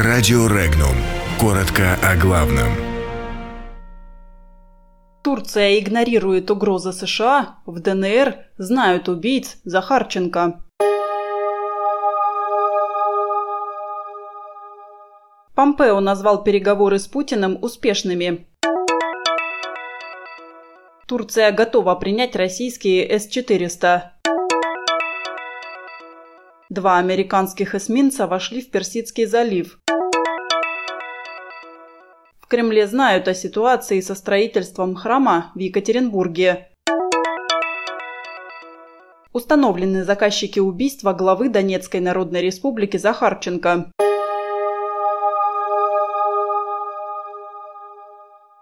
Радио Регнум. Коротко о главном. Турция игнорирует угрозы США. В ДНР знают убийц Захарченко. Помпео назвал переговоры с Путиным успешными. Турция готова принять российские С-400. Два американских эсминца вошли в Персидский залив. В Кремле знают о ситуации со строительством храма в Екатеринбурге. Установлены заказчики убийства главы Донецкой Народной Республики Захарченко.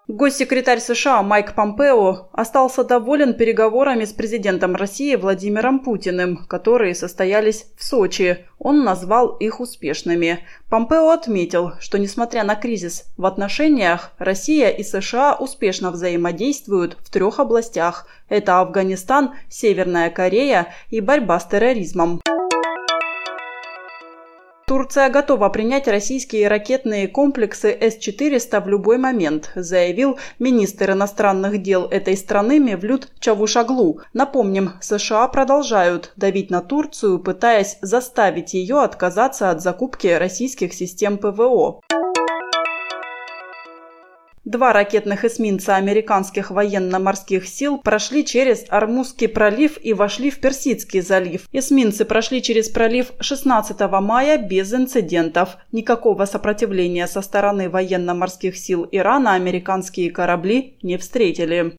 Госсекретарь США Майк Помпео остался доволен переговорами с президентом России Владимиром Путиным, которые состоялись в Сочи. Он назвал их успешными. Помпео отметил, что несмотря на кризис в отношениях, Россия и США успешно взаимодействуют в трех областях. Это Афганистан, Северная Корея и борьба с терроризмом. Турция готова принять российские ракетные комплексы С-400 в любой момент, заявил министр иностранных дел этой страны Мевлют Чавушаглу. Напомним, США продолжают давить на Турцию, пытаясь заставить ее отказаться от закупки российских систем ПВО. Два ракетных эсминца американских военно-морских сил прошли через Армузский пролив и вошли в Персидский залив. Эсминцы прошли через пролив 16 мая без инцидентов. Никакого сопротивления со стороны военно-морских сил Ирана американские корабли не встретили.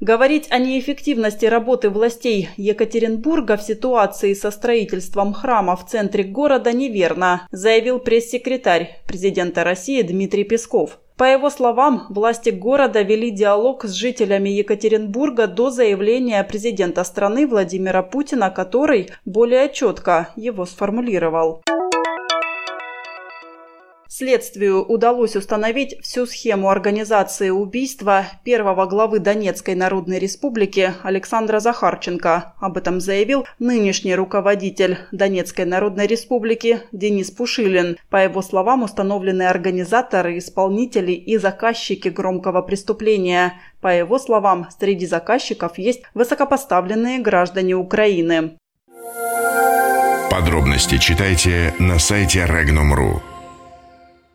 Говорить о неэффективности работы властей Екатеринбурга в ситуации со строительством храма в центре города неверно, заявил пресс-секретарь президента России Дмитрий Песков. По его словам, власти города вели диалог с жителями Екатеринбурга до заявления президента страны Владимира Путина, который более четко его сформулировал. Следствию удалось установить всю схему организации убийства первого главы Донецкой Народной Республики Александра Захарченко. Об этом заявил нынешний руководитель Донецкой Народной Республики Денис Пушилин. По его словам, установлены организаторы, исполнители и заказчики громкого преступления. По его словам, среди заказчиков есть высокопоставленные граждане Украины. Подробности читайте на сайте Regnum.ru.